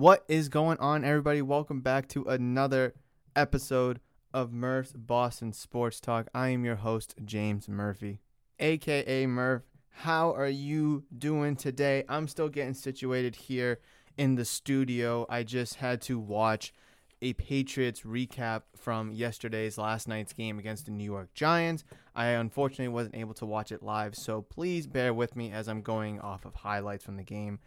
What is going on, everybody? Welcome back to another episode of Murph's Boston Sports Talk. I am your host, James Murphy, aka Murph. How are you doing today? I'm still getting situated here in the studio. I just had to watch a Patriots recap from yesterday's last night's game against the New York Giants. I unfortunately wasn't able to watch it live, so please bear with me as I'm going off of highlights from the game.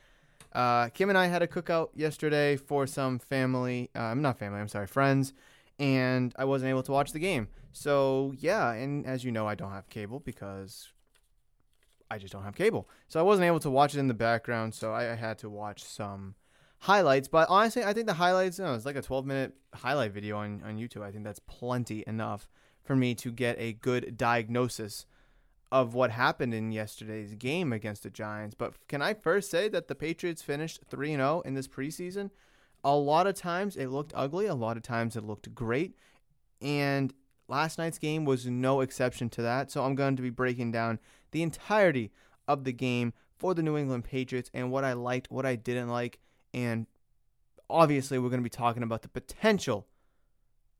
Uh, Kim and I had a cookout yesterday for some family. Uh, I'm not family. I'm sorry, friends, and I wasn't able to watch the game. So yeah, and as you know, I don't have cable because I just don't have cable. So I wasn't able to watch it in the background. So I, I had to watch some highlights. But honestly, I think the highlights, you know, it's like a 12 minute highlight video on, on YouTube. I think that's plenty enough for me to get a good diagnosis of what happened in yesterday's game against the Giants. But can I first say that the Patriots finished 3 0 in this preseason? A lot of times it looked ugly, a lot of times it looked great. And last night's game was no exception to that. So I'm going to be breaking down the entirety of the game for the New England Patriots and what I liked, what I didn't like. And obviously, we're going to be talking about the potential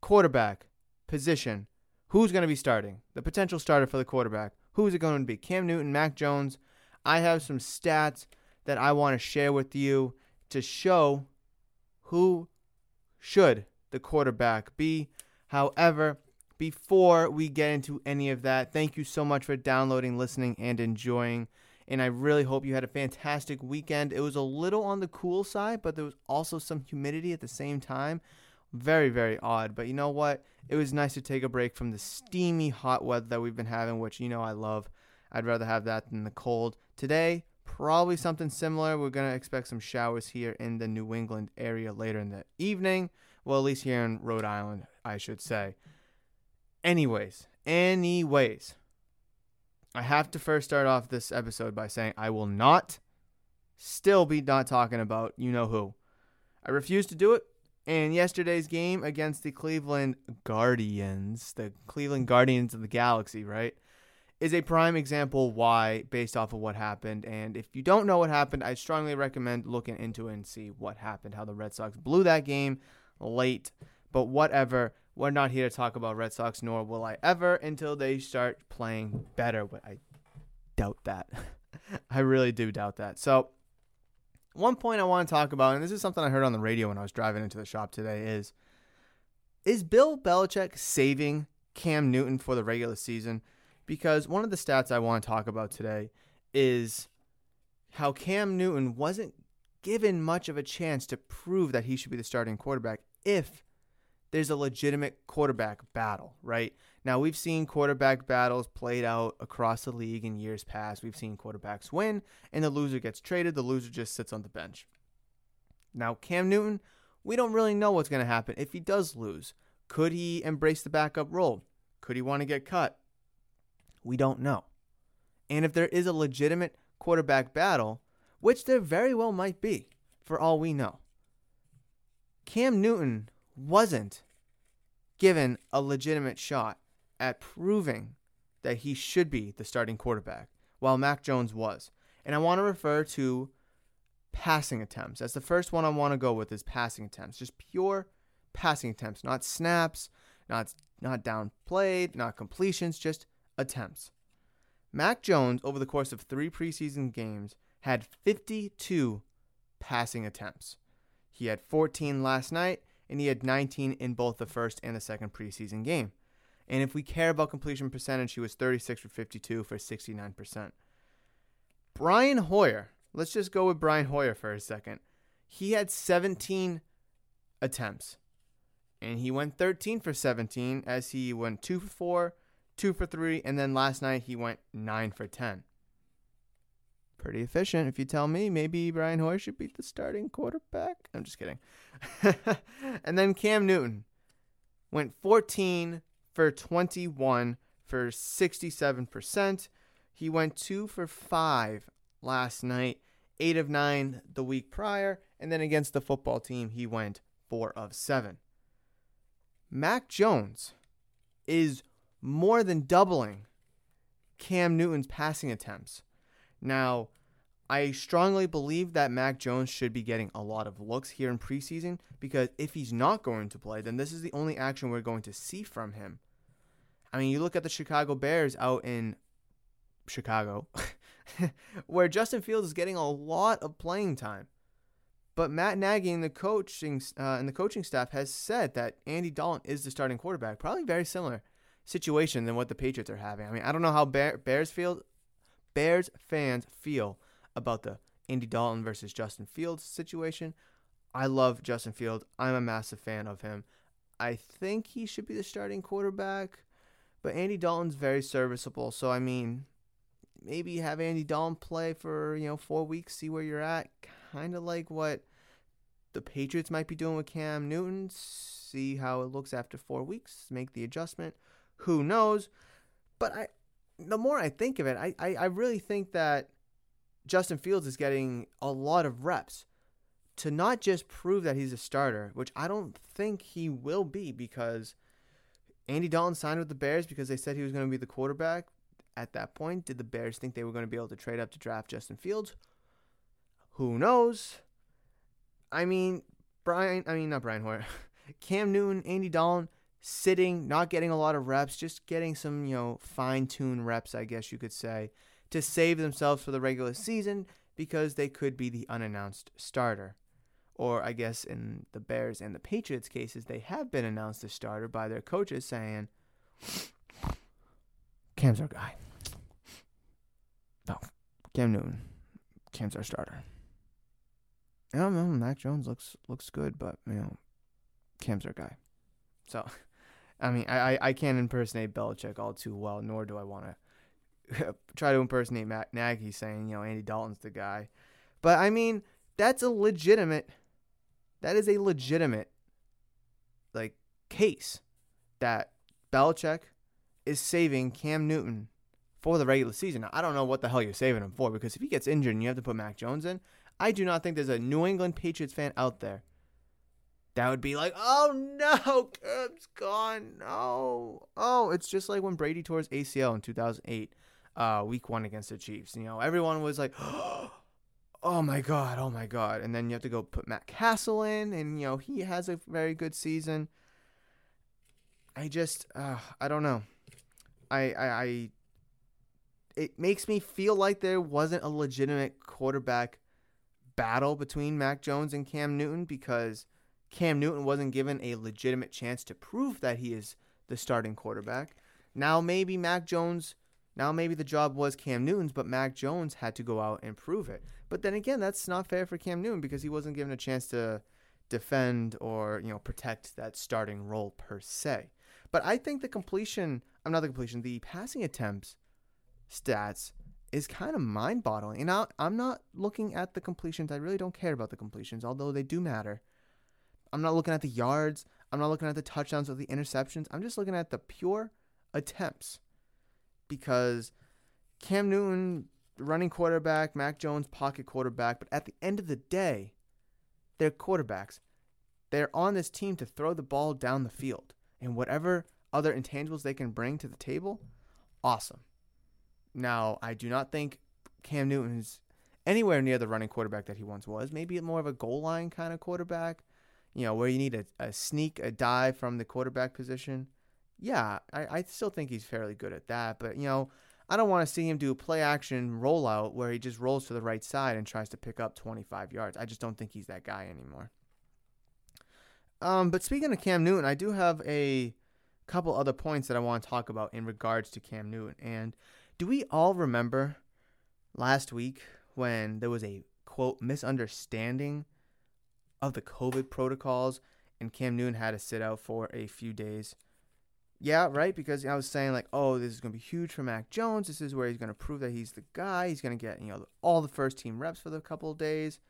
quarterback position. Who's going to be starting? The potential starter for the quarterback. Who's it going to be? Cam Newton, Mac Jones. I have some stats that I want to share with you to show who should the quarterback be. However, before we get into any of that, thank you so much for downloading, listening, and enjoying. And I really hope you had a fantastic weekend. It was a little on the cool side, but there was also some humidity at the same time. Very, very odd. But you know what? It was nice to take a break from the steamy hot weather that we've been having, which you know I love. I'd rather have that than the cold. Today, probably something similar. We're going to expect some showers here in the New England area later in the evening. Well, at least here in Rhode Island, I should say. Anyways, anyways, I have to first start off this episode by saying I will not still be not talking about you know who. I refuse to do it. And yesterday's game against the Cleveland Guardians, the Cleveland Guardians of the Galaxy, right, is a prime example why, based off of what happened. And if you don't know what happened, I strongly recommend looking into it and see what happened, how the Red Sox blew that game late. But whatever, we're not here to talk about Red Sox, nor will I ever until they start playing better. But I doubt that. I really do doubt that. So, one point I want to talk about, and this is something I heard on the radio when I was driving into the shop today, is is Bill Belichick saving Cam Newton for the regular season? Because one of the stats I want to talk about today is how Cam Newton wasn't given much of a chance to prove that he should be the starting quarterback if there's a legitimate quarterback battle, right? Now, we've seen quarterback battles played out across the league in years past. We've seen quarterbacks win, and the loser gets traded. The loser just sits on the bench. Now, Cam Newton, we don't really know what's going to happen if he does lose. Could he embrace the backup role? Could he want to get cut? We don't know. And if there is a legitimate quarterback battle, which there very well might be, for all we know, Cam Newton wasn't given a legitimate shot at proving that he should be the starting quarterback, while Mac Jones was. And I want to refer to passing attempts. That's the first one I want to go with is passing attempts. Just pure passing attempts, not snaps, not not downplayed, not completions, just attempts. Mac Jones over the course of 3 preseason games had 52 passing attempts. He had 14 last night and he had 19 in both the first and the second preseason game. And if we care about completion percentage, he was 36 for 52 for 69%. Brian Hoyer, let's just go with Brian Hoyer for a second. He had 17 attempts, and he went 13 for 17 as he went 2 for 4, 2 for 3, and then last night he went 9 for 10 pretty efficient. If you tell me, maybe Brian Hoyer should be the starting quarterback. I'm just kidding. and then Cam Newton went 14 for 21 for 67%. He went 2 for 5 last night, 8 of 9 the week prior, and then against the football team, he went 4 of 7. Mac Jones is more than doubling Cam Newton's passing attempts. Now, I strongly believe that Mac Jones should be getting a lot of looks here in preseason because if he's not going to play, then this is the only action we're going to see from him. I mean, you look at the Chicago Bears out in Chicago, where Justin Fields is getting a lot of playing time. But Matt Nagy and the coaching uh, and the coaching staff has said that Andy Dalton is the starting quarterback. Probably very similar situation than what the Patriots are having. I mean, I don't know how Bear, Bears feel, Bears fans feel about the Andy Dalton versus Justin Fields situation. I love Justin Fields. I'm a massive fan of him. I think he should be the starting quarterback, but Andy Dalton's very serviceable. So I mean, maybe have Andy Dalton play for you know four weeks, see where you're at, kind of like what the Patriots might be doing with Cam Newton. See how it looks after four weeks, make the adjustment. Who knows? But I, the more I think of it, I, I, I really think that Justin Fields is getting a lot of reps to not just prove that he's a starter, which I don't think he will be because Andy Dalton signed with the Bears because they said he was going to be the quarterback. At that point, did the Bears think they were going to be able to trade up to draft Justin Fields? Who knows? I mean, Brian, I mean, not Brian Hoyer, Cam Newton, Andy Dalton, sitting, not getting a lot of reps, just getting some, you know, fine tuned reps, I guess you could say, to save themselves for the regular season because they could be the unannounced starter. Or I guess in the Bears and the Patriots cases, they have been announced as starter by their coaches saying, Cam's our guy. No, Cam Newton. Cam's our starter. I don't know. Mac Jones looks looks good, but you know, Cam's our guy. So, I mean, I I can't impersonate Belichick all too well, nor do I want to try to impersonate Matt Nagy saying you know Andy Dalton's the guy. But I mean, that's a legitimate. That is a legitimate, like, case that Belichick is saving Cam Newton for the regular season. I don't know what the hell you're saving him for because if he gets injured and you have to put Mac Jones in, I do not think there's a New England Patriots fan out there that would be like, oh no, Cam's gone. No. Oh, it's just like when Brady tore his ACL in 2008, uh, week one against the Chiefs. You know, everyone was like, oh my God, oh my God. And then you have to go put Matt Cassel in, and, you know, he has a very good season. I just, uh, I don't know. I, I, I, it makes me feel like there wasn't a legitimate quarterback battle between Mac Jones and Cam Newton because Cam Newton wasn't given a legitimate chance to prove that he is the starting quarterback. Now maybe Mac Jones, now maybe the job was Cam Newton's, but Mac Jones had to go out and prove it. But then again, that's not fair for Cam Newton because he wasn't given a chance to defend or, you know, protect that starting role per se. But I think the completion, I'm not the completion, the passing attempts stats is kind of mind boggling. And I, I'm not looking at the completions. I really don't care about the completions, although they do matter. I'm not looking at the yards. I'm not looking at the touchdowns or the interceptions. I'm just looking at the pure attempts because Cam Newton, running quarterback, Mac Jones, pocket quarterback. But at the end of the day, they're quarterbacks. They're on this team to throw the ball down the field and whatever other intangibles they can bring to the table, awesome. Now, I do not think Cam Newton is anywhere near the running quarterback that he once was. Maybe more of a goal line kind of quarterback, you know, where you need a, a sneak, a dive from the quarterback position. Yeah, I, I still think he's fairly good at that. But, you know, I don't want to see him do a play action rollout where he just rolls to the right side and tries to pick up 25 yards. I just don't think he's that guy anymore. Um, but speaking of Cam Newton, I do have a couple other points that I want to talk about in regards to Cam Newton. And do we all remember last week when there was a quote misunderstanding of the COVID protocols and Cam Newton had to sit out for a few days? Yeah, right. Because I was saying like, oh, this is gonna be huge for Mac Jones. This is where he's gonna prove that he's the guy. He's gonna get you know all the first team reps for the couple of days.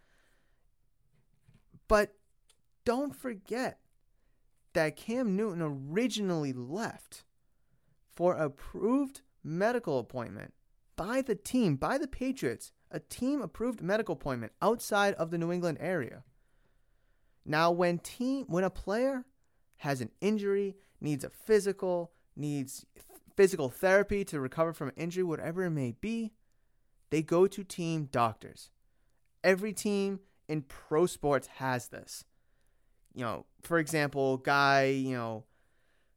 But don't forget that Cam Newton originally left for approved medical appointment by the team, by the Patriots, a team approved medical appointment outside of the New England area. Now when team when a player has an injury, needs a physical, needs physical therapy to recover from injury, whatever it may be, they go to team doctors. Every team in pro sports has this. You know, for example, guy, you know,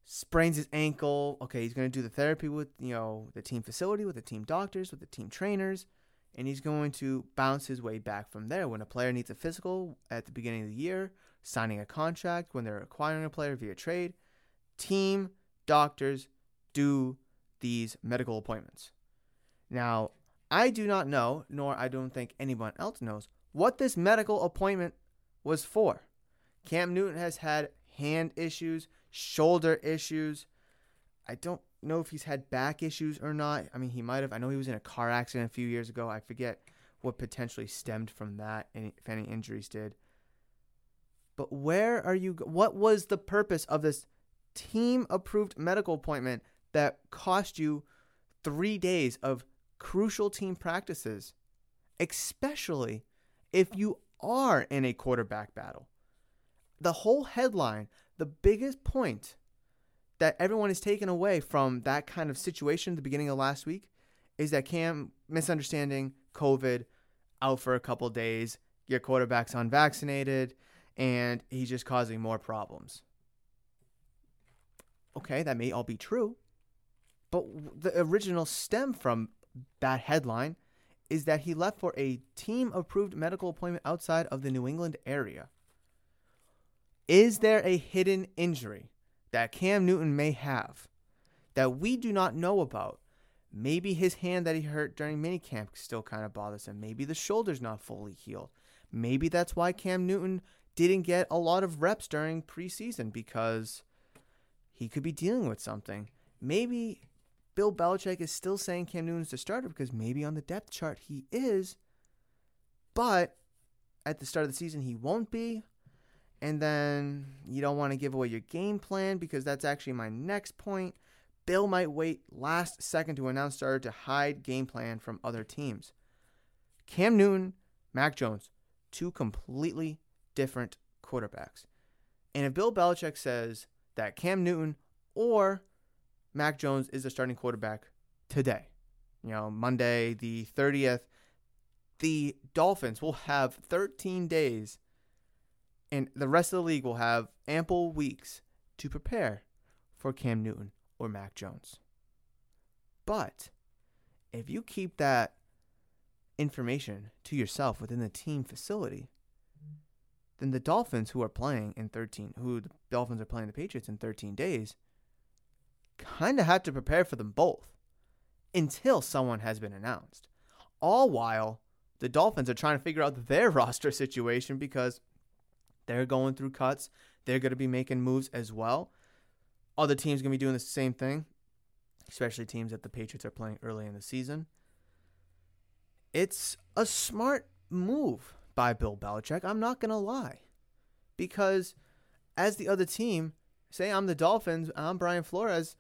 sprains his ankle. Okay, he's going to do the therapy with, you know, the team facility, with the team doctors, with the team trainers, and he's going to bounce his way back from there. When a player needs a physical at the beginning of the year, signing a contract, when they're acquiring a player via trade, team doctors do these medical appointments. Now, I do not know, nor I don't think anyone else knows, what this medical appointment was for. Cam Newton has had hand issues, shoulder issues. I don't know if he's had back issues or not. I mean, he might have. I know he was in a car accident a few years ago. I forget what potentially stemmed from that, if any injuries did. But where are you? What was the purpose of this team approved medical appointment that cost you three days of crucial team practices, especially if you are in a quarterback battle? The whole headline, the biggest point that everyone is taken away from that kind of situation at the beginning of last week is that Cam misunderstanding COVID out for a couple days, your quarterback's unvaccinated, and he's just causing more problems. Okay, that may all be true, but the original stem from that headline is that he left for a team approved medical appointment outside of the New England area. Is there a hidden injury that Cam Newton may have that we do not know about? Maybe his hand that he hurt during minicamp still kind of bothers him. Maybe the shoulder's not fully healed. Maybe that's why Cam Newton didn't get a lot of reps during preseason because he could be dealing with something. Maybe Bill Belichick is still saying Cam Newton's the starter because maybe on the depth chart he is, but at the start of the season he won't be. And then you don't want to give away your game plan because that's actually my next point. Bill might wait last second to announce starter to hide game plan from other teams. Cam Newton, Mac Jones, two completely different quarterbacks. And if Bill Belichick says that Cam Newton or Mac Jones is the starting quarterback today, you know, Monday the 30th, the Dolphins will have 13 days and the rest of the league will have ample weeks to prepare for Cam Newton or Mac Jones. But if you keep that information to yourself within the team facility, then the Dolphins, who are playing in 13, who the Dolphins are playing the Patriots in 13 days, kind of have to prepare for them both until someone has been announced. All while the Dolphins are trying to figure out their roster situation because they're going through cuts. They're going to be making moves as well. Other teams going to be doing the same thing, especially teams that the Patriots are playing early in the season. It's a smart move by Bill Belichick. I'm not going to lie. Because as the other team, say I'm the Dolphins, I'm Brian Flores,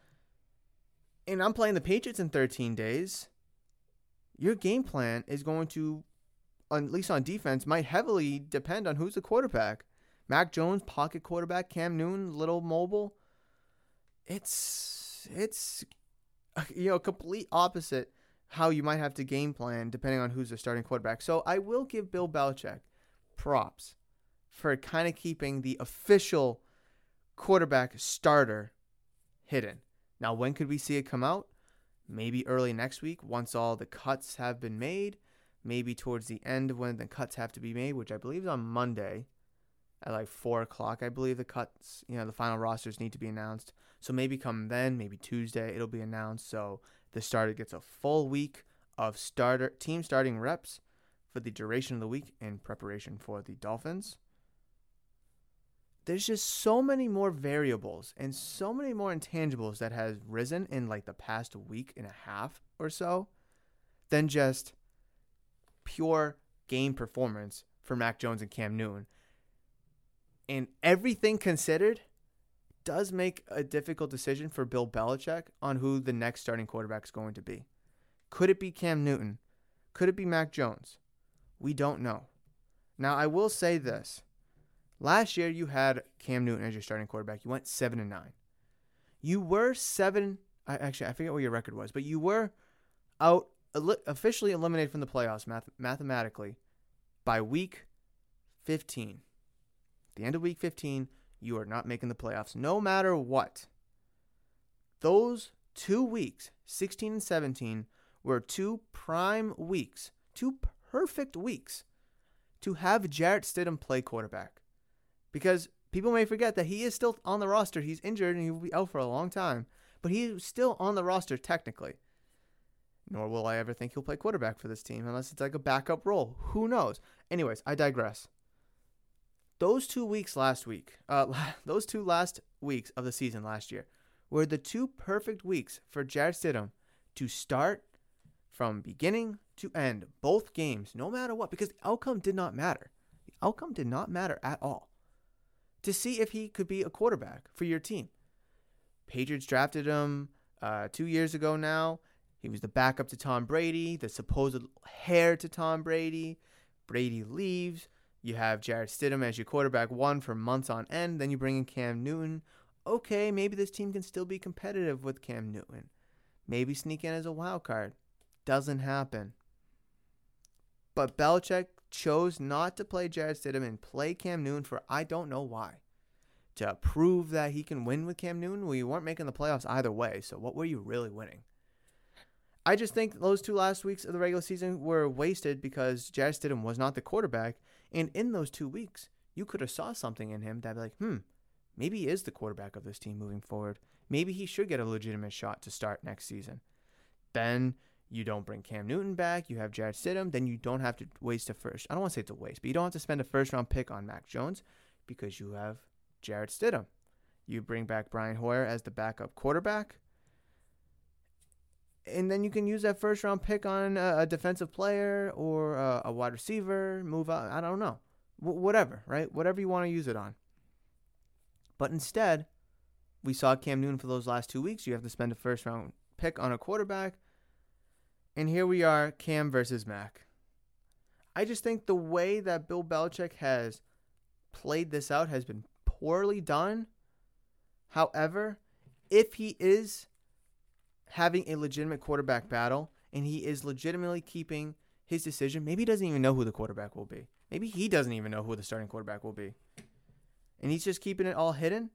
and I'm playing the Patriots in 13 days, your game plan is going to, at least on defense, might heavily depend on who's the quarterback. Mac Jones, pocket quarterback, Cam Newton, little mobile. It's it's you know complete opposite how you might have to game plan depending on who's the starting quarterback. So I will give Bill Belichick props for kind of keeping the official quarterback starter hidden. Now, when could we see it come out? Maybe early next week once all the cuts have been made. Maybe towards the end when the cuts have to be made, which I believe is on Monday at like four o'clock. I believe the cuts, you know, the final rosters need to be announced. So maybe come then, maybe Tuesday, it'll be announced. So the starter gets a full week of starter team starting reps for the duration of the week in preparation for the Dolphins. There's just so many more variables and so many more intangibles that has risen in like the past week and a half or so than just pure game performance for Mac Jones and Cam Newton and everything considered, does make a difficult decision for Bill Belichick on who the next starting quarterback is going to be. Could it be Cam Newton? Could it be Mac Jones? We don't know. Now, I will say this. Last year, you had Cam Newton as your starting quarterback. You went 7 and 9. You were 7. I, actually, I forget what your record was, but you were out officially eliminated from the playoffs math- mathematically by week 15. the end of week 15, you are not making the playoffs no matter what. Those two weeks, 16 and 17, were two prime weeks, two perfect weeks to have Jarrett Stidham play quarterback. Because people may forget that he is still on the roster. He's injured and he will be out for a long time, but he's still on the roster technically. Nor will I ever think he'll play quarterback for this team unless it's like a backup role. Who knows? Anyways, I digress. Those two weeks last week, uh, those two last weeks of the season last year, were the two perfect weeks for Jarrett Stidham to start from beginning to end both games, no matter what, because the outcome did not matter. The outcome did not matter at all. To see if he could be a quarterback for your team. Patriots drafted him uh, two years ago now. He was the backup to Tom Brady, the supposed heir to Tom Brady. Brady leaves. You have Jarrett Stidham as your quarterback one for months on end. Then you bring in Cam Newton. Okay, maybe this team can still be competitive with Cam Newton. Maybe sneak in as a wild card. Doesn't happen. But Belichick chose not to play Jarrett Stidham and play Cam Newton for I don't know why. To prove that he can win with Cam Newton, well, you weren't making the playoffs either way. So what were you really winning? I just think those two last weeks of the regular season were wasted because Jarrett Stidham was not the quarterback, and in those two weeks, you could have saw something in him that be like, hmm, maybe he is the quarterback of this team moving forward. Maybe he should get a legitimate shot to start next season. Then you don't bring Cam Newton back. You have Jarrett Stidham. Then you don't have to waste a first. I don't want to say it's a waste, but you don't have to spend a first round pick on Mac Jones because you have Jarrett Stidham. You bring back Brian Hoyer as the backup quarterback and then you can use that first round pick on a, defensive player or a, a, wide receiver, move out. I don't know. W- whatever, right? Whatever you want to use it on. But instead, we saw Cam Newton for those last two weeks. You have to spend a first round pick on a quarterback. And here we are, Cam versus Mac. I just think the way that Bill Belichick has played this out has been poorly done. However, if he is having a legitimate quarterback battle and he is legitimately keeping his decision. Maybe he doesn't even know who the quarterback will be. Maybe he doesn't even know who the starting quarterback will be. And he's just keeping it all hidden.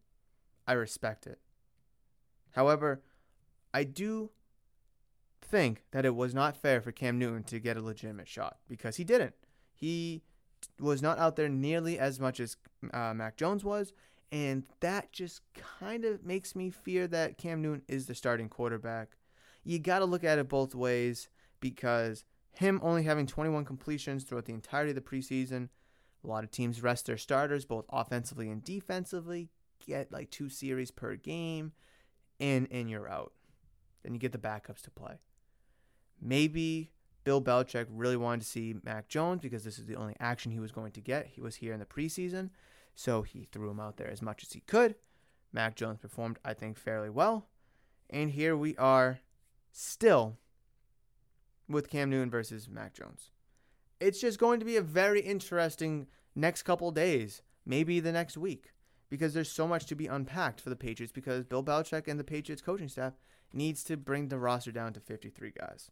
I respect it. However, I do think that it was not fair for Cam Newton to get a legitimate shot because he didn't. He was not out there nearly as much as uh, Mac Jones was, and that just kind of makes me fear that Cam Newton is the starting quarterback. You got to look at it both ways because him only having 21 completions throughout the entirety of the preseason, a lot of teams rest their starters both offensively and defensively, get like two series per game, and and you're out. Then you get the backups to play. Maybe Bill Belichick really wanted to see Mac Jones because this is the only action he was going to get. He was here in the preseason. So he threw him out there as much as he could. Mac Jones performed, I think, fairly well. And here we are still with Cam Newton versus Mac Jones. It's just going to be a very interesting next couple days, maybe the next week, because there's so much to be unpacked for the Patriots because Bill Belichick and the Patriots coaching staff needs to bring the roster down to 53 guys.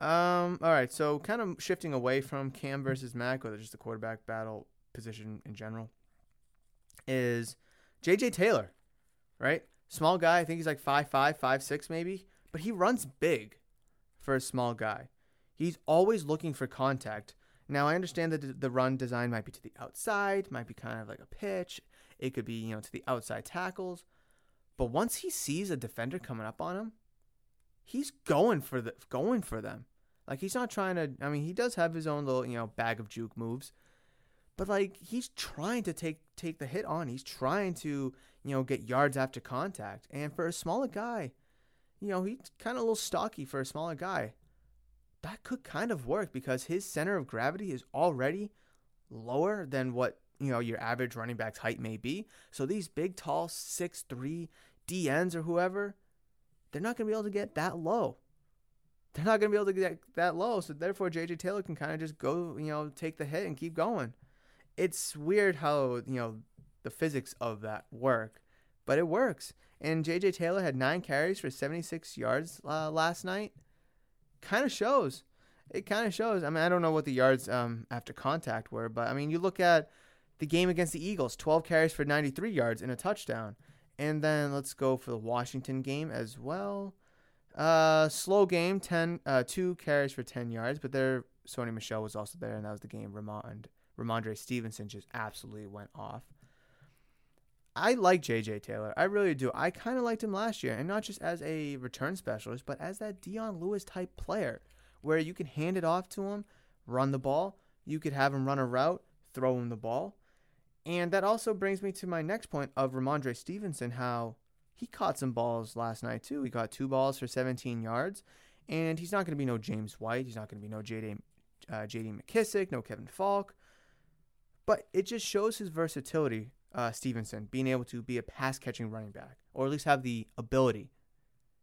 Um, all right, so kind of shifting away from Cam versus Mac, or just the quarterback battle position in general is JJ Taylor, right? Small guy. I think he's like five five, five six maybe, but he runs big for a small guy. He's always looking for contact. Now I understand that the run design might be to the outside, might be kind of like a pitch. It could be you know to the outside tackles, but once he sees a defender coming up on him, he's going for the going for them. Like he's not trying to. I mean, he does have his own little you know bag of juke moves, but like he's trying to take take the hit on. He's trying to, you know, get yards after contact. And for a smaller guy, you know, he's kind of a little stocky for a smaller guy. That could kind of work because his center of gravity is already lower than what, you know, your average running back's height may be. So these big tall 6'3 DNs or whoever, they're not going to be able to get that low. They're not going to be able to get that low. So therefore JJ Taylor can kind of just go, you know, take the hit and keep going it's weird how you know the physics of that work, but it works. And J.J. Taylor had nine carries for 76 yards uh, last night. kind of shows. It kind of shows. I mean, I don't know what the yards um, after contact were, but I mean, you look at the game against the Eagles 12 carries for 93 yards and a touchdown. And then let's go for the Washington game as well. Uh, slow game, 10, uh, two carries for 10 yards, but there, Sony Michel was also there, and that was the game. Ramond, Rhamondre Stevenson just absolutely went off. I like JJ Taylor. I really do. I kind of liked him last year, and not just as a return specialist, but as that Dion Lewis type player where you can hand it off to him, run the ball. You could have him run a route, throw him the ball. And that also brings me to my next point of Rhamondre Stevenson, how he caught some balls last night too. He caught two balls for 17 yards, and he's not going to be no James White. He's not going to be no JD, uh, JD McKissic, no Kevin Faulk. But it just shows his versatility, uh, Stevenson, being able to be a pass catching running back, or at least have the ability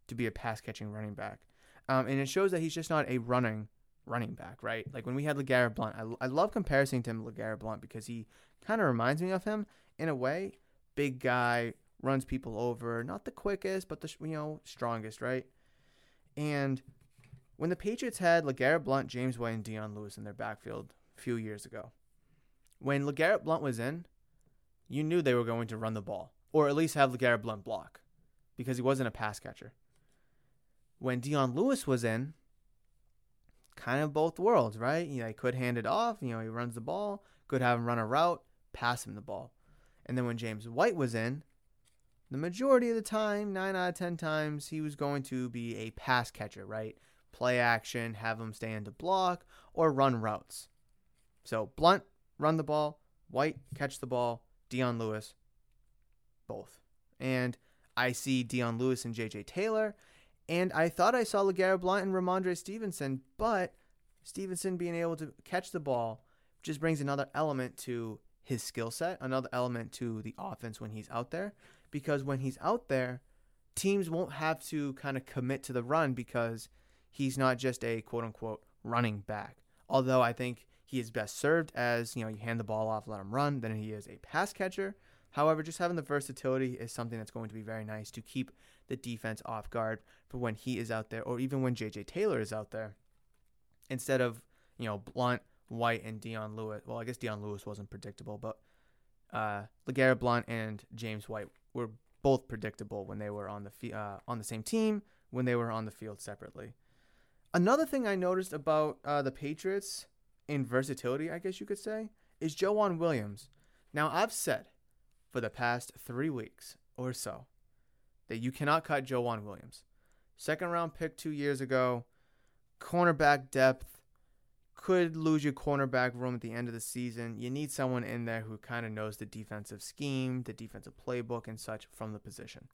to be a pass catching running back. Um, and it shows that he's just not a running running back, right? Like when we had LeGarrette Blunt, I, I love comparing to him LeGarrette Blunt because he kind of reminds me of him in a way. Big guy, runs people over, not the quickest, but the you know strongest, right? And when the Patriots had LeGarrette Blunt, James White, and Dion Lewis in their backfield a few years ago, when LeGarrette Blunt was in, you knew they were going to run the ball, or at least have LeGarrette Blunt block, because he wasn't a pass catcher. When Dion Lewis was in, kind of both worlds, right? You know, he could hand it off. You know, he runs the ball. Could have him run a route, pass him the ball. And then when James White was in, the majority of the time, nine out of ten times, he was going to be a pass catcher, right? Play action, have him in the block, or run routes. So Blunt, run the ball. White, catch the ball. Dion Lewis, both. And I see Dion Lewis and JJ Taylor and I thought I saw LeGarrette Blunt and Rhamondre Stevenson, but Stevenson being able to catch the ball just brings another element to his skill set, another element to the offense when he's out there. Because when he's out there, teams won't have to kind of commit to the run because he's not just a quote unquote running back. Although I think he is best served as, you know, you hand the ball off, let him run, than he is a pass catcher. However, just having the versatility is something that's going to be very nice to keep the defense off guard for when he is out there, or even when JJ Taylor is out there, instead of you know Blunt, White, and Dion Lewis. Well, I guess Dion Lewis wasn't predictable, but uh, LeGarrette Blunt and James White were both predictable when they were on the uh, on the same team when they were on the field separately. Another thing I noticed about uh, the Patriots in versatility, I guess you could say, is Joejuan Williams. Now I've said for the past three weeks or so that you cannot cut Joejuan Williams. Second round pick two years ago, cornerback depth could lose your cornerback room at the end of the season. You need someone in there who kind of knows the defensive scheme, the defensive playbook, and such from the position.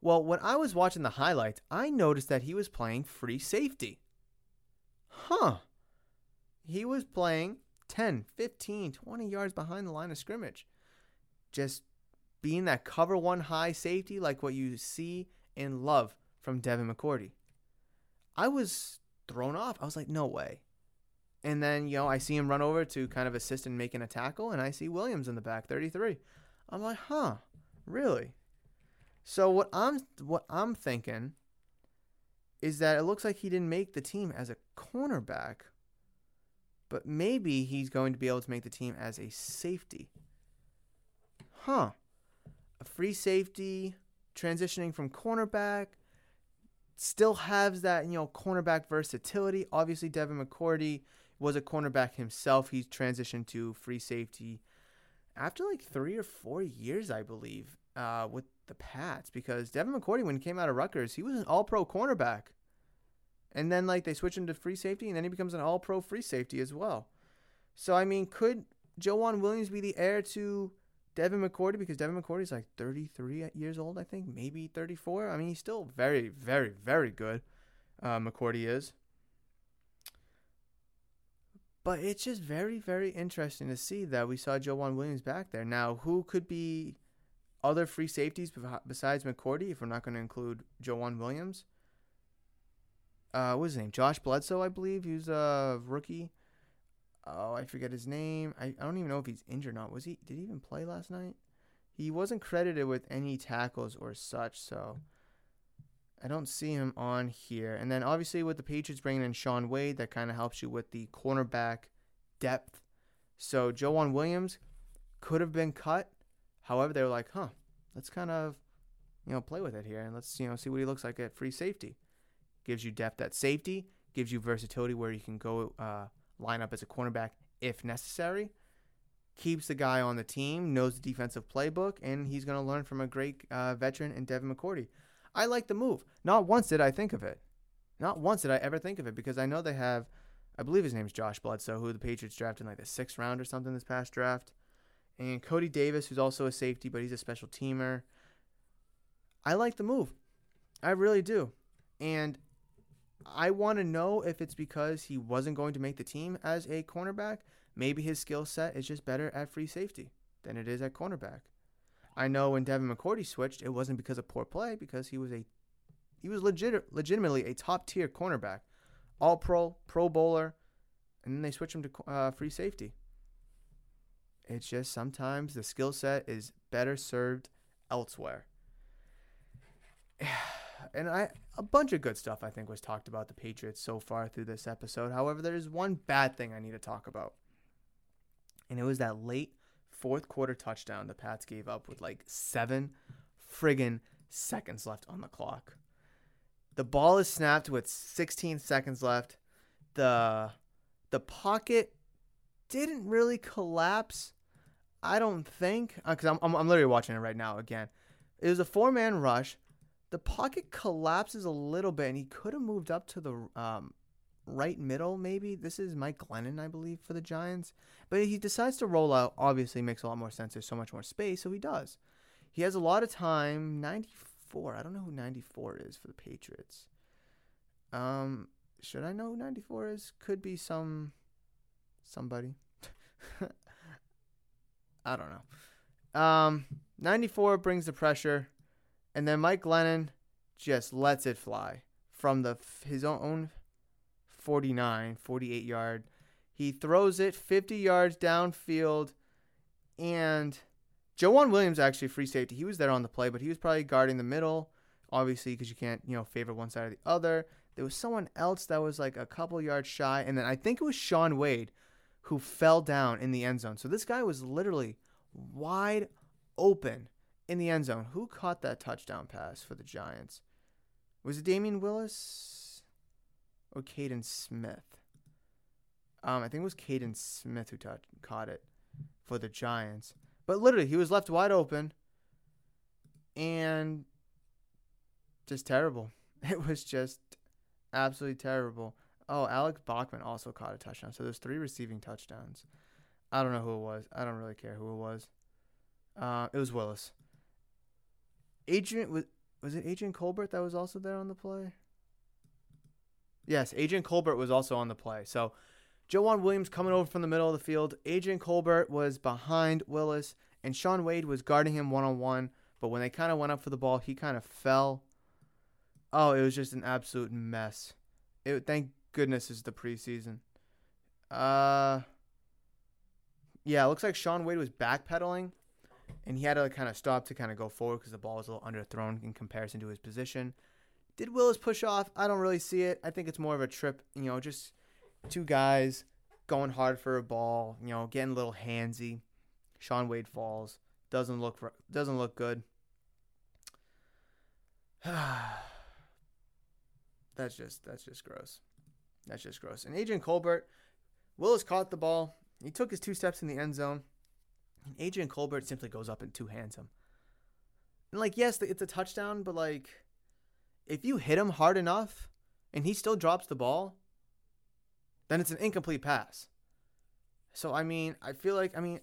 Well, when I was watching the highlights, I noticed that he was playing free safety. Huh. He was playing 10, 15, 20 yards behind the line of scrimmage. Just being that cover one high safety like what you see and love from Devin McCourty. I was thrown off. I was like, no way. And then, you know, I see him run over to kind of assist in making a tackle, and I see Williams in the back, 33. I'm like, huh, really? So what I'm what I'm thinking is that it looks like he didn't make the team as a cornerback, but maybe he's going to be able to make the team as a safety. Huh a free safety, transitioning from cornerback, still has that, you know, cornerback versatility. Obviously, Devin McCourty was a cornerback himself. He's transitioned to free safety after like three or four years, I believe, uh, with the Pats. Because Devin McCourty, when he came out of Rutgers, he was an all pro cornerback. And then, like, they switch him to free safety, and then he becomes an all pro free safety as well. So, I mean, could Joejuan Williams be the heir to Devin McCourty because Devin McCourty is like 33 years old, I think, maybe 34. I mean, he's still very, very, very good. Uh, McCourty is. But it's just very, very interesting to see that we saw Joejuan Williams back there. Now, who could be other free safeties besides McCourty if we're not going to include Joejuan Williams? Uh, what's his name? Josh Bledsoe, I believe. He's a rookie oh, I forget his name. I, I don't even know if he's injured or not. Was he? Did he even play last night? He wasn't credited with any tackles or such. So I don't see him on here. And then obviously with the Patriots bringing in Shaun Wade, that kind of helps you with the cornerback depth. So Joejuan Williams could have been cut. However, they were like, huh, let's kind of, you know, play with it here and let's, you know, see what he looks like at free safety. Gives you depth at safety, gives you versatility where you can go uh, line up as a cornerback if necessary. Keeps the guy on the team, knows the defensive playbook, and he's going to learn from a great uh, veteran in Devin McCourty. I like the move. Not once did I think of it. Not once did I ever think of it because I know they have, I believe his name's Josh Bledsoe, who the Patriots drafted in like the sixth round or something this past draft. And Cody Davis, who's also a safety, but he's a special teamer. I like the move. I really do. And I want to know if it's because he wasn't going to make the team as a cornerback. Maybe his skill set is just better at free safety than it is at cornerback. I know when Devin McCourty switched, it wasn't because of poor play, because he was a he was legit, legitimately a top tier cornerback, all pro, pro bowler, and then they switched him to uh, free safety. It's just sometimes the skill set is better served elsewhere. And I a bunch of good stuff I think was talked about the Patriots so far through this episode. However, there is one bad thing I need to talk about. And it was that late fourth quarter touchdown the Pats gave up with like seven friggin' seconds left on the clock. The ball is snapped with 16 seconds left. The the pocket didn't really collapse. I don't think uh, because I'm, I'm I'm literally watching it right now again. It was a four man rush. The pocket collapses a little bit, and he could have moved up to the um, right middle, maybe. This is Mike Glennon, I believe, for the Giants. But he decides to roll out. Obviously, makes a lot more sense. There's so much more space, so he does. He has a lot of time. 94. I don't know who 94 is for the Patriots. Um, should I know who 94 is? Could be some somebody. I don't know. Um, 94 brings the pressure, and then Mike Glennon just lets it fly from the his own 49, 48 yard. He throws it 50 yards downfield, and Joejuan Williams actually free safety. He was there on the play, but he was probably guarding the middle, obviously because you can't you know favor one side or the other. There was someone else that was like a couple yards shy, and then I think it was Shaun Wade who fell down in the end zone. So this guy was literally wide open in the end zone. Who caught that touchdown pass for the Giants? Was it Damion Willis? or Kaden Smith. Um, I think it was Kaden Smith who caught it for the Giants. But literally, he was left wide open and just terrible. It was just absolutely terrible. Oh, Alex Bachman also caught a touchdown. So there's three receiving touchdowns. I don't know who it was. I don't really care who it was. Uh, it was Willis. Adrian was was it Adrian Colbert that was also there on the play? Yes, Adrian Colbert was also on the play. So Joejuan Williams coming over from the middle of the field. Adrian Colbert was behind Willis, and Shaun Wade was guarding him one on one. But when they kind of went up for the ball, he kind of fell. Oh, it was just an absolute mess. It, thank goodness is the preseason. Uh, yeah, it looks like Shaun Wade was backpedaling, and he had to kind of stop to kind of go forward because the ball was a little underthrown in comparison to his position. Did Willis push off? I don't really see it. I think it's more of a trip, you know, just two guys going hard for a ball, you know, getting a little handsy. Shaun Wade falls. Doesn't look for, doesn't look good. that's just that's just gross. That's just gross. And Adrian Colbert, Willis caught the ball. He took his two steps in the end zone. And Adrian Colbert simply goes up and two hands him. And like, yes, it's a touchdown, but like if you hit him hard enough and he still drops the ball, then it's an incomplete pass. So I mean, I feel like I mean,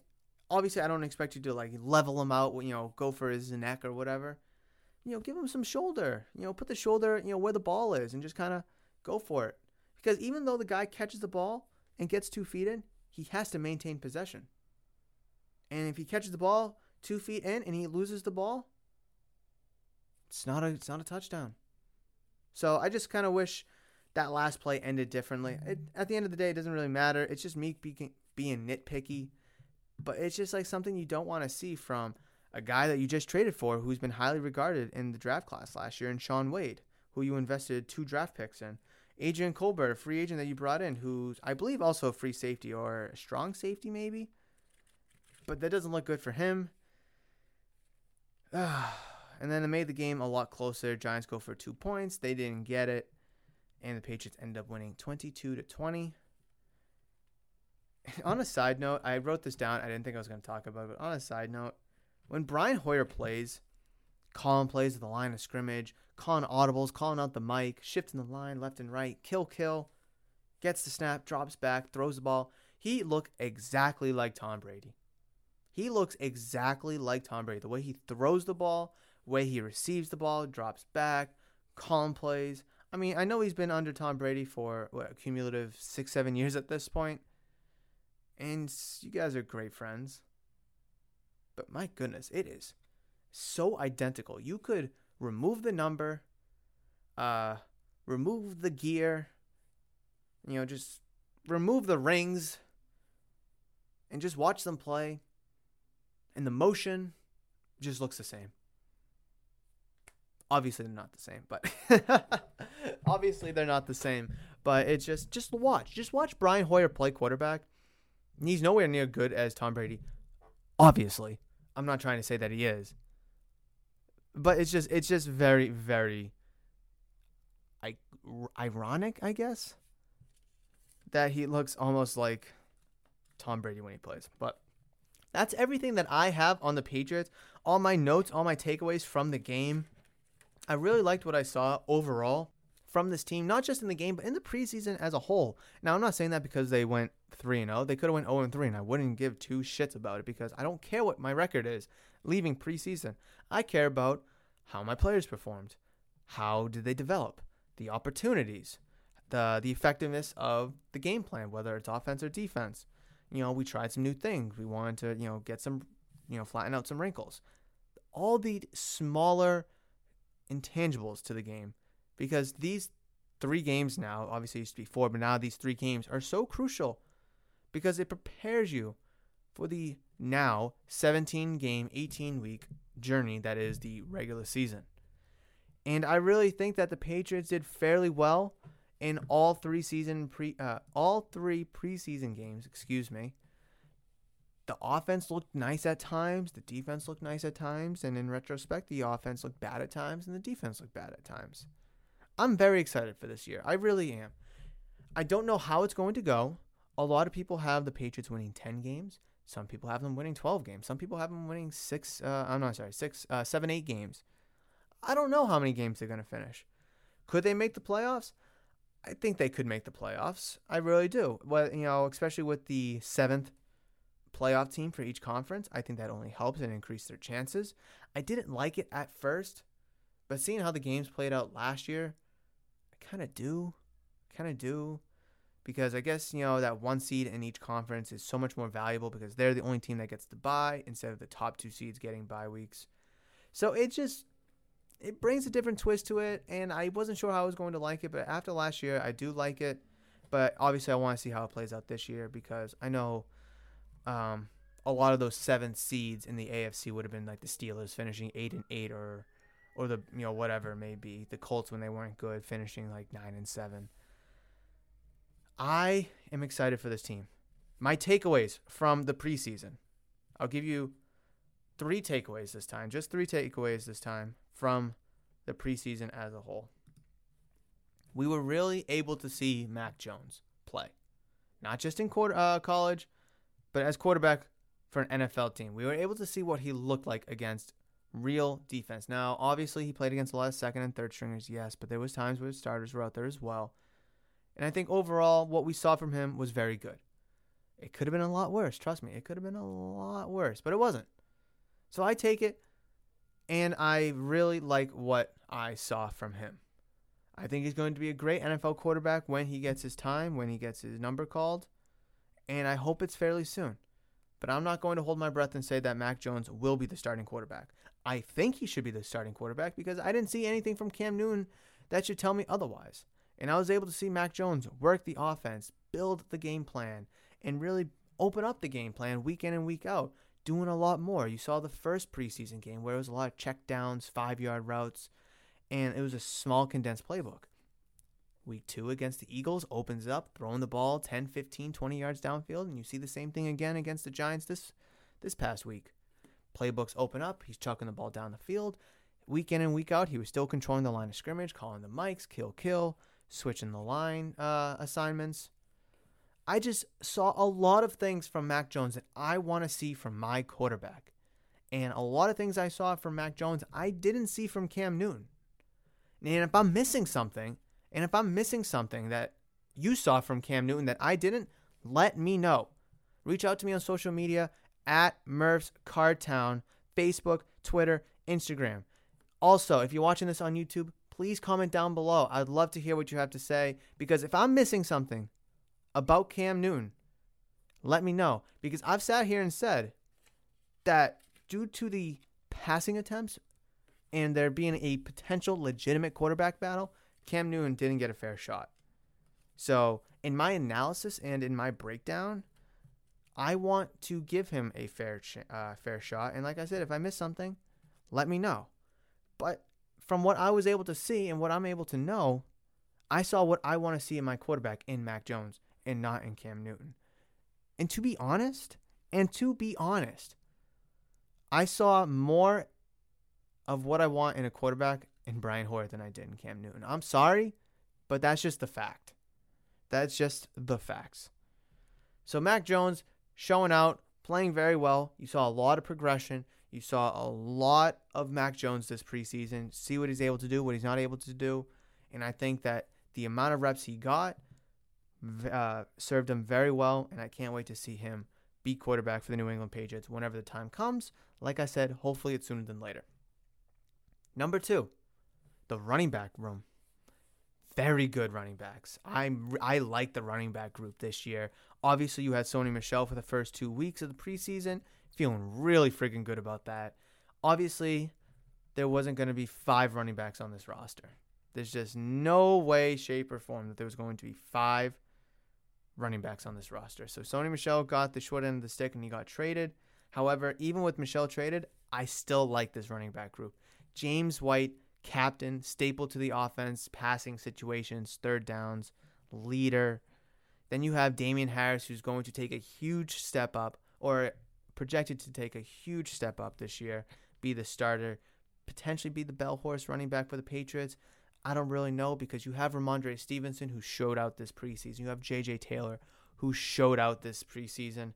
obviously I don't expect you to like level him out, you know, go for his neck or whatever. You know, give him some shoulder. You know, put the shoulder, you know, where the ball is and just kind of go for it. Because even though the guy catches the ball and gets 2 feet in, he has to maintain possession. And if he catches the ball 2 feet in and he loses the ball, it's not a it's not a touchdown. So I just kind of wish that last play ended differently. It, at the end of the day, it doesn't really matter. It's just me being, being nitpicky. But it's just like something you don't want to see from a guy that you just traded for who's been highly regarded in the draft class last year, and Shaun Wade, who you invested two draft picks in. Adrian Colbert, a free agent that you brought in, who's I believe also a free safety or a strong safety maybe. But that doesn't look good for him. and then it made the game a lot closer. Giants go for two points. They didn't get it. And the Patriots end up winning 22 to 20. on a side note, I wrote this down. I didn't think I was going to talk about it, but on a side note, when Brian Hoyer plays, calling plays at the line of scrimmage, calling audibles, calling out the mic, shifting the line left and right, kill, kill, gets the snap, drops back, throws the ball. He looked exactly like Tom Brady. He looks exactly like Tom Brady. The way he throws the ball, way he receives the ball, drops back, calm plays. I mean, I know he's been under Tom Brady for what, a cumulative six, seven years at this point, and you guys are great friends. But my goodness, it is so identical. You could remove the number, uh, remove the gear, you know, just remove the rings, and just watch them play. And the motion just looks the same. Obviously, they're not the same, but obviously they're not the same. But it's just just watch, just watch Brian Hoyer play quarterback. He's nowhere near good as Tom Brady. Obviously, I'm not trying to say that he is, but it's just it's just very very I, ironic, I guess, that he looks almost like Tom Brady when he plays. But that's everything that I have on the Patriots. All my notes, all my takeaways from the game. I really liked what I saw overall from this team, not just in the game, but in the preseason as a whole. Now, I'm not saying that because they went 3 0. They could have went 0 3, and I wouldn't give two shits about it because I don't care what my record is leaving preseason. I care about how my players performed. How did they develop? The opportunities, the the effectiveness of the game plan, whether it's offense or defense. You know, we tried some new things. We wanted to, you know, get some, you know, flatten out some wrinkles. All the smaller intangibles to the game because these three games now, obviously used to be four, but now these three games are so crucial because it prepares you for the now 17 game, 18 week journey that is the regular season. And I really think that the Patriots did fairly well in all three season pre uh, all three preseason games, excuse me. The offense looked nice at times, the defense looked nice at times, and in retrospect, the offense looked bad at times and the defense looked bad at times. I'm very excited for this year. I really am. I don't know how it's going to go. A lot of people have the Patriots winning 10 games. Some people have them winning 12 games. Some people have them winning six. Uh, I'm not sorry, six, uh, seven, eight games. I don't know how many games they're going to finish. Could they make the playoffs? I think they could make the playoffs. I really do. Well, you know, especially with the seventh playoff team for each conference, I think that only helps and increase their chances. I didn't like it at first, but seeing how the games played out last year, I kind of do, kind of do because I guess you know that one seed in each conference is so much more valuable because they're the only team that gets to buy instead of the top two seeds getting bye weeks. So it just it brings a different twist to it, and I wasn't sure how I was going to like it, but after last year, I do like it. But obviously, I want to see how it plays out this year because I know um, a lot of those seven seeds in the AFC would have been like the Steelers finishing eight and eight, or or the you know whatever it may be, the Colts when they weren't good finishing like nine and seven. I am excited for this team. My takeaways from the preseason. I'll give you three takeaways this time, just three takeaways this time from the preseason as a whole. We were really able to see Mac Jones play, not just in quarter, uh, college, but as quarterback for an NFL team. We were able to see what he looked like against real defense. Now, obviously, he played against a lot of second and third stringers, yes, but there was times where starters were out there as well. And I think overall, what we saw from him was very good. It could have been a lot worse. Trust me, it could have been a lot worse, but it wasn't. So I take it, and I really like what I saw from him. I think he's going to be a great NFL quarterback when he gets his time, when he gets his number called, and I hope it's fairly soon. But I'm not going to hold my breath and say that Mac Jones will be the starting quarterback. I think he should be the starting quarterback because I didn't see anything from Cam Newton that should tell me otherwise. And I was able to see Mac Jones work the offense, build the game plan, and really open up the game plan week in and week out, doing a lot more. You saw the first preseason game where it was a lot of check downs, five yard routes, and it was a small condensed playbook. Week two against the Eagles opens up, throwing the ball 10, 15, 20 yards downfield, and you see the same thing again against the Giants this this past week. Playbooks open up, he's chucking the ball down the field. Week in and week out, he was still controlling the line of scrimmage, calling the mics, kill, kill, switching the line uh, assignments. I just saw a lot of things from Mac Jones that I want to see from my quarterback. And a lot of things I saw from Mac Jones, I didn't see from Cam Newton. And if I'm missing something, and if I'm missing something that you saw from Cam Newton that I didn't, let me know. Reach out to me on social media at Murph's Cardtown, Facebook, Twitter, Instagram. Also, if you're watching this on YouTube, please comment down below. I'd love to hear what you have to say because if I'm missing something about Cam Newton, let me know. Because I've sat here and said that due to the passing attempts and there being a potential legitimate quarterback battle, Cam Newton didn't get a fair shot. So, in my analysis and in my breakdown, I want to give him a fair uh, fair shot. And like I said, if I miss something, let me know. But from what I was able to see and what I'm able to know, I saw what I want to see in my quarterback in Mac Jones and not in Cam Newton. And to be honest, and to be honest, I saw more of what I want in a quarterback in Brian Hoyer than I did in Cam Newton. I'm sorry, but that's just the fact. That's just the facts. So Mac Jones showing out, playing very well. You saw a lot of progression. You saw a lot of Mac Jones this preseason. See what he's able to do, what he's not able to do. And I think that the amount of reps he got uh, served him very well. And I can't wait to see him be quarterback for the New England Patriots whenever the time comes. Like I said, hopefully it's sooner than later. Number two, the running back room. Very good running backs. I'm I like the running back group this year. Obviously, you had Sony Michel for the first two weeks of the preseason. Feeling really freaking good about that. Obviously, there wasn't going to be five running backs on this roster. There's just no way, shape, or form that there was going to be five running backs on this roster. So Sony Michel got the short end of the stick and he got traded. However, even with Michel traded, I still like this running back group. James White, captain, staple to the offense, passing situations, third downs, leader. Then you have Damien Harris, who's going to take a huge step up, or projected to take a huge step up this year, be the starter, potentially be the bell horse running back for the Patriots. I don't really know because you have Rhamondre Stevenson, who showed out this preseason. You have J.J. Taylor, who showed out this preseason.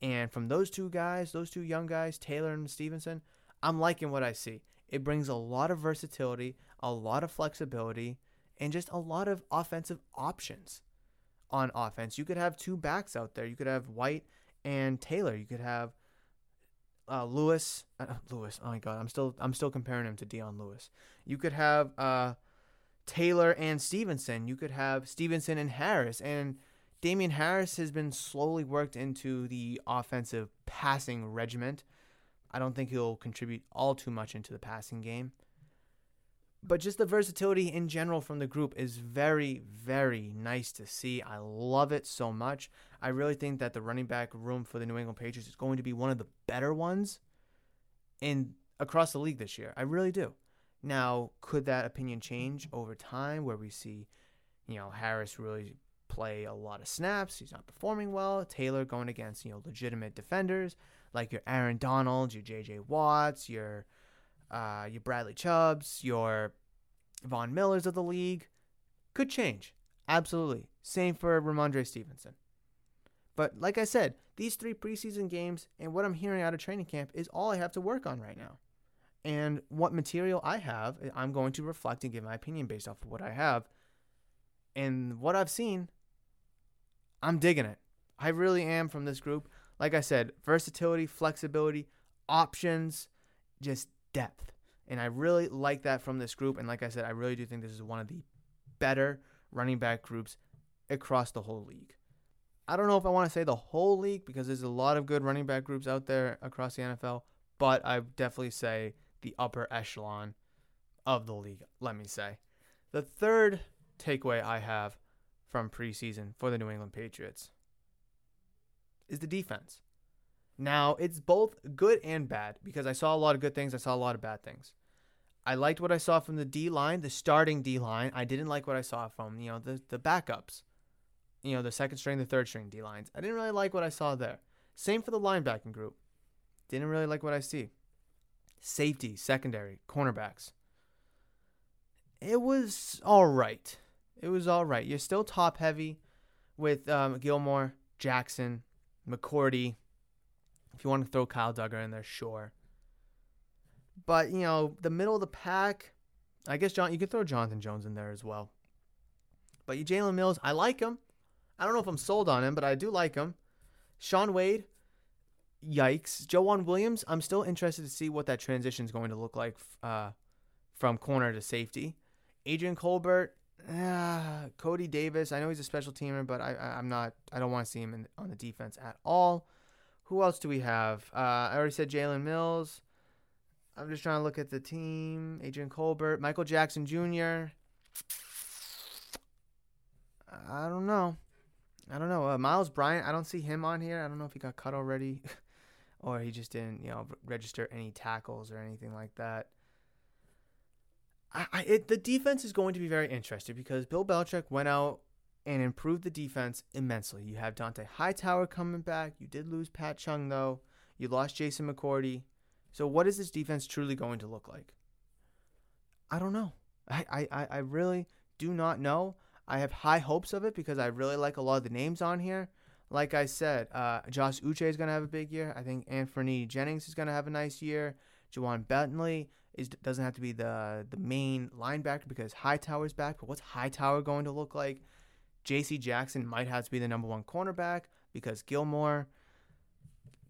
And from those two guys, those two young guys, Taylor and Stevenson, I'm liking what I see. It brings a lot of versatility, a lot of flexibility, and just a lot of offensive options on offense. You could have two backs out there. You could have White and Taylor. You could have uh, Lewis. Uh, Lewis. Oh my God, I'm still I'm still comparing him to Dion Lewis. You could have uh, Taylor and Stevenson. You could have Stevenson and Harris. And Damien Harris has been slowly worked into the offensive passing regiment. I don't think he'll contribute all too much into the passing game. But just the versatility in general from the group is very, very nice to see. I love it so much. I really think that the running back room for the New England Patriots is going to be one of the better ones in across the league this year. I really do. Now, could that opinion change over time where we see, you know, Harris really play a lot of snaps, he's not performing well, Taylor going against, you know, legitimate defenders like your Aaron Donalds, your J.J. Watts, your uh, your Bradley Chubbs, your Von Millers of the league, could change. Absolutely. Same for Rhamondre Stevenson. But like I said, these three preseason games and what I'm hearing out of training camp is all I have to work on right now. And what material I have, eh, I'm going to reflect and give my opinion based off of what I have. And what I've seen, I'm digging it. I really am from this group like I said, versatility, flexibility, options, just depth. And I really like that from this group. And like I said, I really do think this is one of the better running back groups across the whole league. I don't know if I want to say the whole league because there's a lot of good running back groups out there across the NFL, but I definitely say the upper echelon of the league, let me say. The third takeaway I have from preseason for the New England Patriots is the defense. Now, it's both good and bad because I saw a lot of good things, I saw a lot of bad things. I liked what I saw from the D line, the starting D line. I didn't like what I saw from, you know, the, the backups. You know, the second string, the third string D lines. I didn't really like what I saw there. Same for the linebacking group. Didn't really like what I see. Safety, secondary, cornerbacks. It was all right. It was all right. You're still top heavy with um, Gilmore, Jackson, McCourty. If you want to throw Kyle Dugger in there, sure. But you know, the middle of the pack, I guess John, you could throw Jonathan Jones in there as well. But you Jalen Mills, I like him. I don't know if I'm sold on him, but I do like him. Shaun Wade, yikes. Joejuan Williams, I'm still interested to see what that transition is going to look like uh, from corner to safety. Adrian Colbert, uh, Cody Davis. I know he's a special teamer, but I, I am not. I don't want to see him in, on the defense at all. Who else do we have? Uh, I already said Jalen Mills. I'm just trying to look at the team. Adrian Colbert, Michael Jackson Jr. I don't know. I don't know. Uh, Myles Bryant, I don't see him on here. I don't know if he got cut already or he just didn't, you know, register any tackles or anything like that. I, I it, the defense is going to be very interesting because Bill Belichick went out and improved the defense immensely. You have Dont'a Hightower coming back. You did lose Pat Chung though. You lost Jason McCourty. So what is this defense truly going to look like? I don't know. I, I, I really do not know. I have high hopes of it because I really like a lot of the names on here. Like I said, uh, Josh Uche is going to have a big year. I think Anfernee Jennings is going to have a nice year. Ja'Whaun Bentley is doesn't have to be the the main linebacker because Hightower's back. But what's Hightower going to look like? J.C. Jackson might have to be the number one cornerback because Gilmore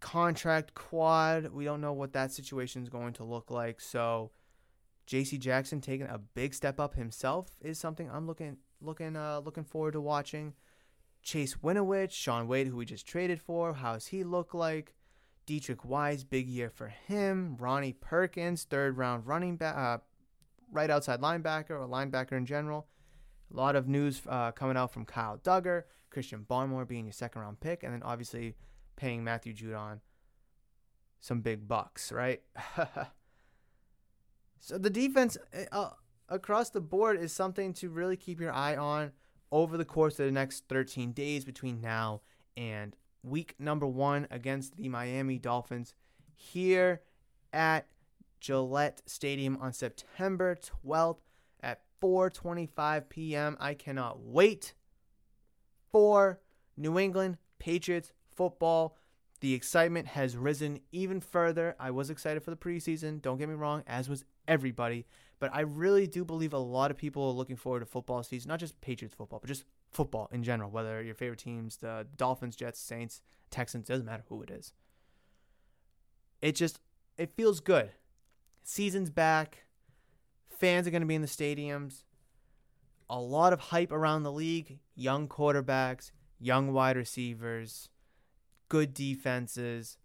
contract quad. We don't know what that situation is going to look like. So J.C. Jackson taking a big step up himself is something I'm looking looking uh, looking forward to watching. Chase Winovich, Shaun Wade, who we just traded for, how's he look like? Deatrich Wise, big year for him. Ronnie Perkins, third round running back, uh, right outside linebacker or linebacker in general. A lot of news uh, coming out from Kyle Dugger, Christian Barmore being your second round pick, and then obviously paying Matthew Judon some big bucks, right? so the defense eh, uh, across the board is something to really keep your eye on over the course of the next 13 days between now and week number one against the Miami Dolphins here at Gillette Stadium on September 12th at 4:25 p.m. I cannot wait for New England Patriots football. The excitement has risen even further. I was excited for the preseason, don't get me wrong, as was everybody. But I really do believe a lot of people are looking forward to football season, not just Patriots football, but just football in general, whether your favorite teams, the Dolphins, Jets, Saints, Texans, doesn't matter who it is. It just it feels good. Season's back. Fans are going to be in the stadiums. A lot of hype around the league, young quarterbacks, young wide receivers good defenses.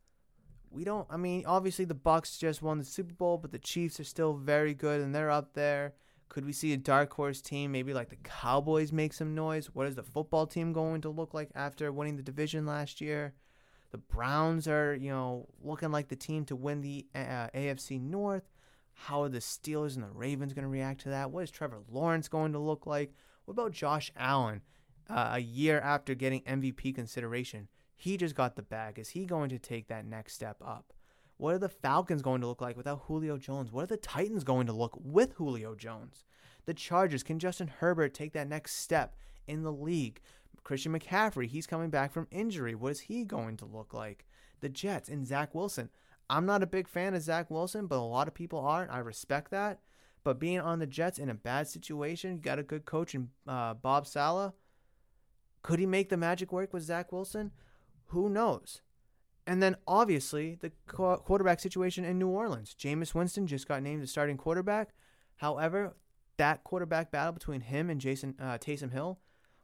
We don't I mean, obviously the Bucs just won the Super Bowl, but the Chiefs are still very good and they're up there. Could we see a dark horse team, maybe like the Cowboys make some noise? What is the football team going to look like after winning the division last year? The Browns are, you know, looking like the team to win the uh, AFC North. How are the Steelers and the Ravens going to react to that? What is Trevor Lawrence going to look like? What about Josh Allen uh, a year after getting MVP consideration? He just got the bag. Is he going to take that next step up? What are the Falcons going to look like without Julio Jones? What are the Titans going to look with Julio Jones? The Chargers, can Justin Herbert take that next step in the league? Christian McCaffrey, he's coming back from injury. What is he going to look like? The Jets and Zach Wilson. I'm not a big fan of Zach Wilson, but a lot of people are. and I respect that. But being on the Jets in a bad situation, got a good coach in uh, Bob Sala. Could he make the magic work with Zach Wilson? Who knows? And then obviously the quarterback situation in New Orleans. Jameis Winston just got named the starting quarterback. However, that quarterback battle between him and Jason uh, Taysom Hill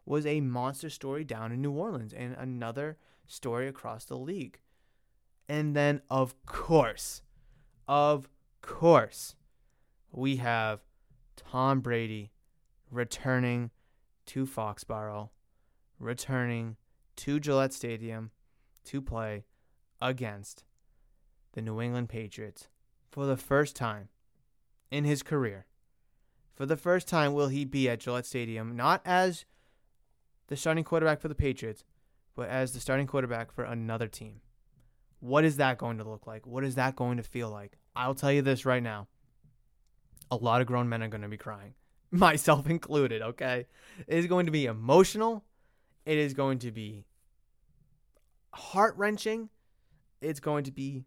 was a monster story down in New Orleans and another story across the league. And then, of course, of course, we have Tom Brady returning to Foxborough, returning to Gillette Stadium to play against the New England Patriots for the first time in his career, for the first time, will he be at Gillette Stadium, not as the starting quarterback for the Patriots, but as the starting quarterback for another team? What is that going to look like? What is that going to feel like? I'll tell you this right now. A lot of grown men are going to be crying, myself included, okay? It is going to be emotional. It is going to be heart wrenching. It's going to be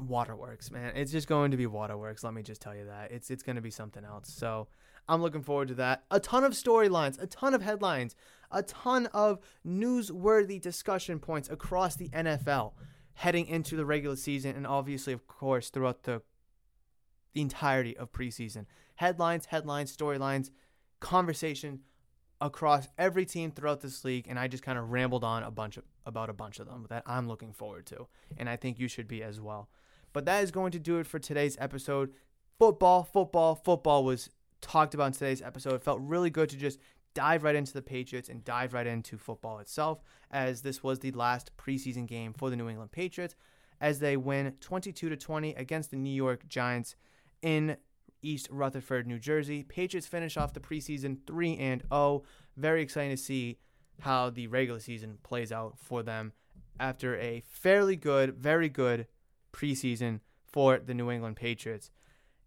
waterworks, man. It's just going to be waterworks. Let me just tell you that. It's it's going to be something else. So I'm looking forward to that. A ton of storylines, a ton of headlines, a ton of newsworthy discussion points across the NFL heading into the regular season and obviously of course throughout the the entirety of preseason. Headlines, headlines, storylines, conversation across every team throughout this league and I just kind of rambled on a bunch of about a bunch of them that I'm looking forward to and I think you should be as well. But that is going to do it for today's episode. Football, football, football was talked about in today's episode. It felt really good to just dive right into the Patriots and dive right into football itself, as this was the last preseason game for the New England Patriots, as they win 22 to 20 against the New York Giants in East Rutherford, New Jersey. Patriots finish off the preseason 3 and 0. Very exciting to see how the regular season plays out for them after a fairly good, very good preseason for the New England Patriots.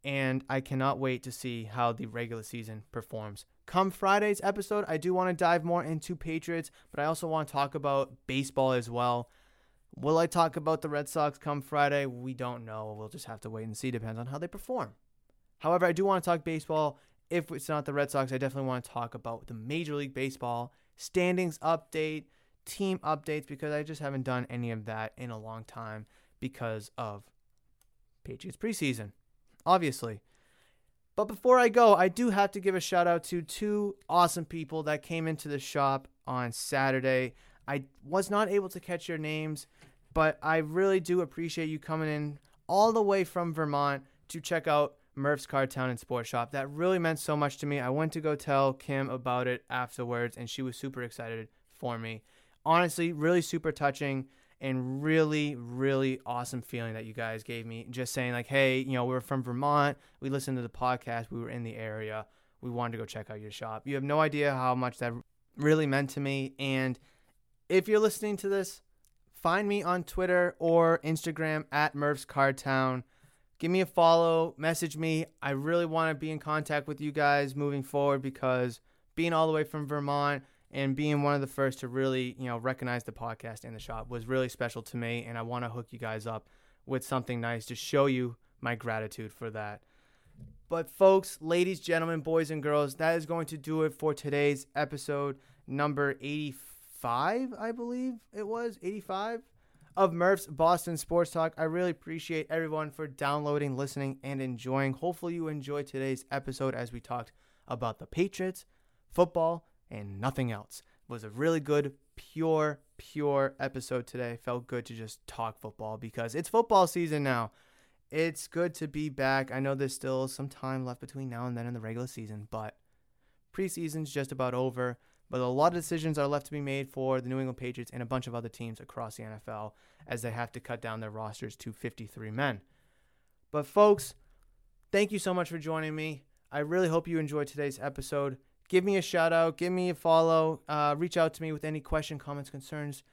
And I cannot wait to see how the regular season performs. Come Friday's episode, I do want to dive more into Patriots, but I also want to talk about baseball as well. Will I talk about the Red Sox come Friday? We don't know. We'll just have to wait and see. Depends on how they perform. However, I do want to talk baseball. If it's not the Red Sox, I definitely want to talk about the Major League Baseball standings update, team updates, because I just haven't done any of that in a long time because of Patriots preseason, obviously. But before I go, I do have to give a shout out to two awesome people that came into the shop on Saturday. I was not able to catch your names, but I really do appreciate you coming in all the way from Vermont to check out Murph's Card Town and Sports Shop. That really meant so much to me. I went to go tell Kim about it afterwards, and she was super excited for me. Honestly, really super touching and really, really awesome feeling that you guys gave me. Just saying, like, hey, you know, we're from Vermont. We listened to the podcast. We were in the area. We wanted to go check out your shop. You have no idea how much that really meant to me. And if you're listening to this, find me on Twitter or Instagram at Murph's Card Town. Give me a follow, message me. I really want to be in contact with you guys moving forward because being all the way from Vermont, and being one of the first to really, you know, recognize the podcast and the shop was really special to me. And I want to hook you guys up with something nice to show you my gratitude for that. But, folks, ladies, gentlemen, boys, and girls, that is going to do it for today's episode number 85, I believe it was 85 of Murph's Boston Sports Talk. I really appreciate everyone for downloading, listening, and enjoying. Hopefully, you enjoyed today's episode as we talked about the Patriots, football, and nothing else. It was a really good, pure, pure episode today. Felt good to just talk football because it's football season now. It's good to be back. I know there's still some time left between now and then in the regular season, but preseason's just about over. But a lot of decisions are left to be made for the New England Patriots and a bunch of other teams across the NFL as they have to cut down their rosters to 53 men. But, folks, thank you so much for joining me. I really hope you enjoyed today's episode give me a shout out, give me a follow, uh, reach out to me with any question, comments, concerns,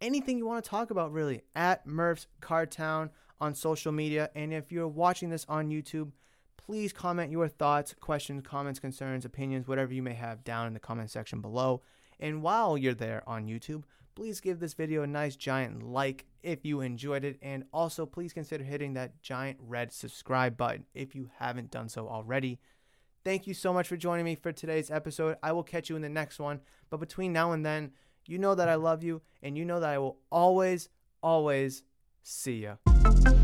anything you want to talk about, really, at Murph's Cardtown on social media. And if you're watching this on YouTube, please comment your thoughts, questions, comments, concerns, opinions, whatever you may have down in the comment section below. And while you're there on YouTube, please give this video a nice giant like if you enjoyed it. And also, please consider hitting that giant red subscribe button if you haven't done so already. Thank you so much for joining me for today's episode. I will catch you in the next one. But between now and then, you know that I love you and you know that I will always, always see you.